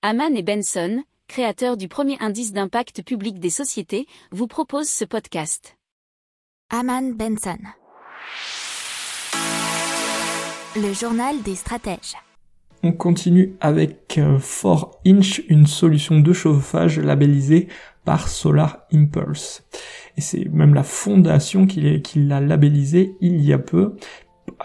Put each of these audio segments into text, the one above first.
Haman et Benson, créateurs du premier indice d'impact public des sociétés, vous proposent ce podcast. Haman Benson. Le journal des stratèges. On continue avec 4Inch, une solution de chauffage labellisée par Solar Impulse. Et c'est même la fondation qui l'a labellisé il y a peu,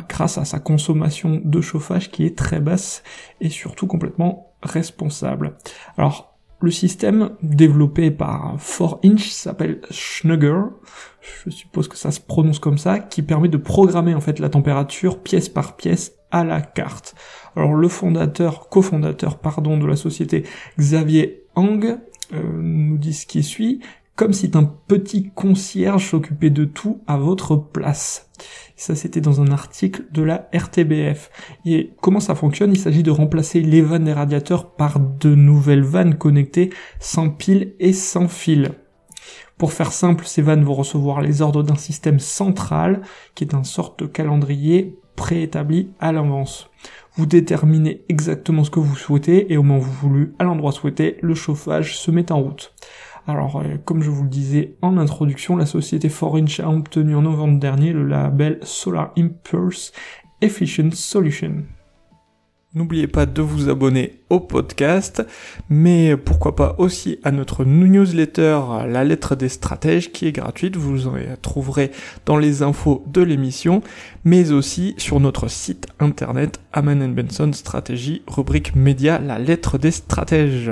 grâce à sa consommation de chauffage qui est très basse et surtout complètement responsable. Alors, le système développé par 4Inch s'appelle Schnugger, je suppose que ça se prononce comme ça, qui permet de programmer en fait la température pièce par pièce à la carte. Alors le fondateur, cofondateur pardon de la société Xavier Hang euh, nous dit ce qui suit comme si un petit concierge s'occupait de tout à votre place. Ça, c'était dans un article de la RTBF. Et comment ça fonctionne? Il s'agit de remplacer les vannes des radiateurs par de nouvelles vannes connectées sans pile et sans fil. Pour faire simple, ces vannes vont recevoir les ordres d'un système central, qui est un sorte de calendrier préétabli à l'avance. Vous déterminez exactement ce que vous souhaitez et au moment voulez, à l'endroit souhaité, le chauffage se met en route. Alors, euh, comme je vous le disais en introduction, la société 4Inch a obtenu en novembre dernier le label Solar Impulse Efficient Solution. N'oubliez pas de vous abonner au podcast, mais pourquoi pas aussi à notre newsletter La lettre des stratèges qui est gratuite, vous en trouverez dans les infos de l'émission, mais aussi sur notre site internet Aman Benson Stratégie, rubrique média La lettre des stratèges.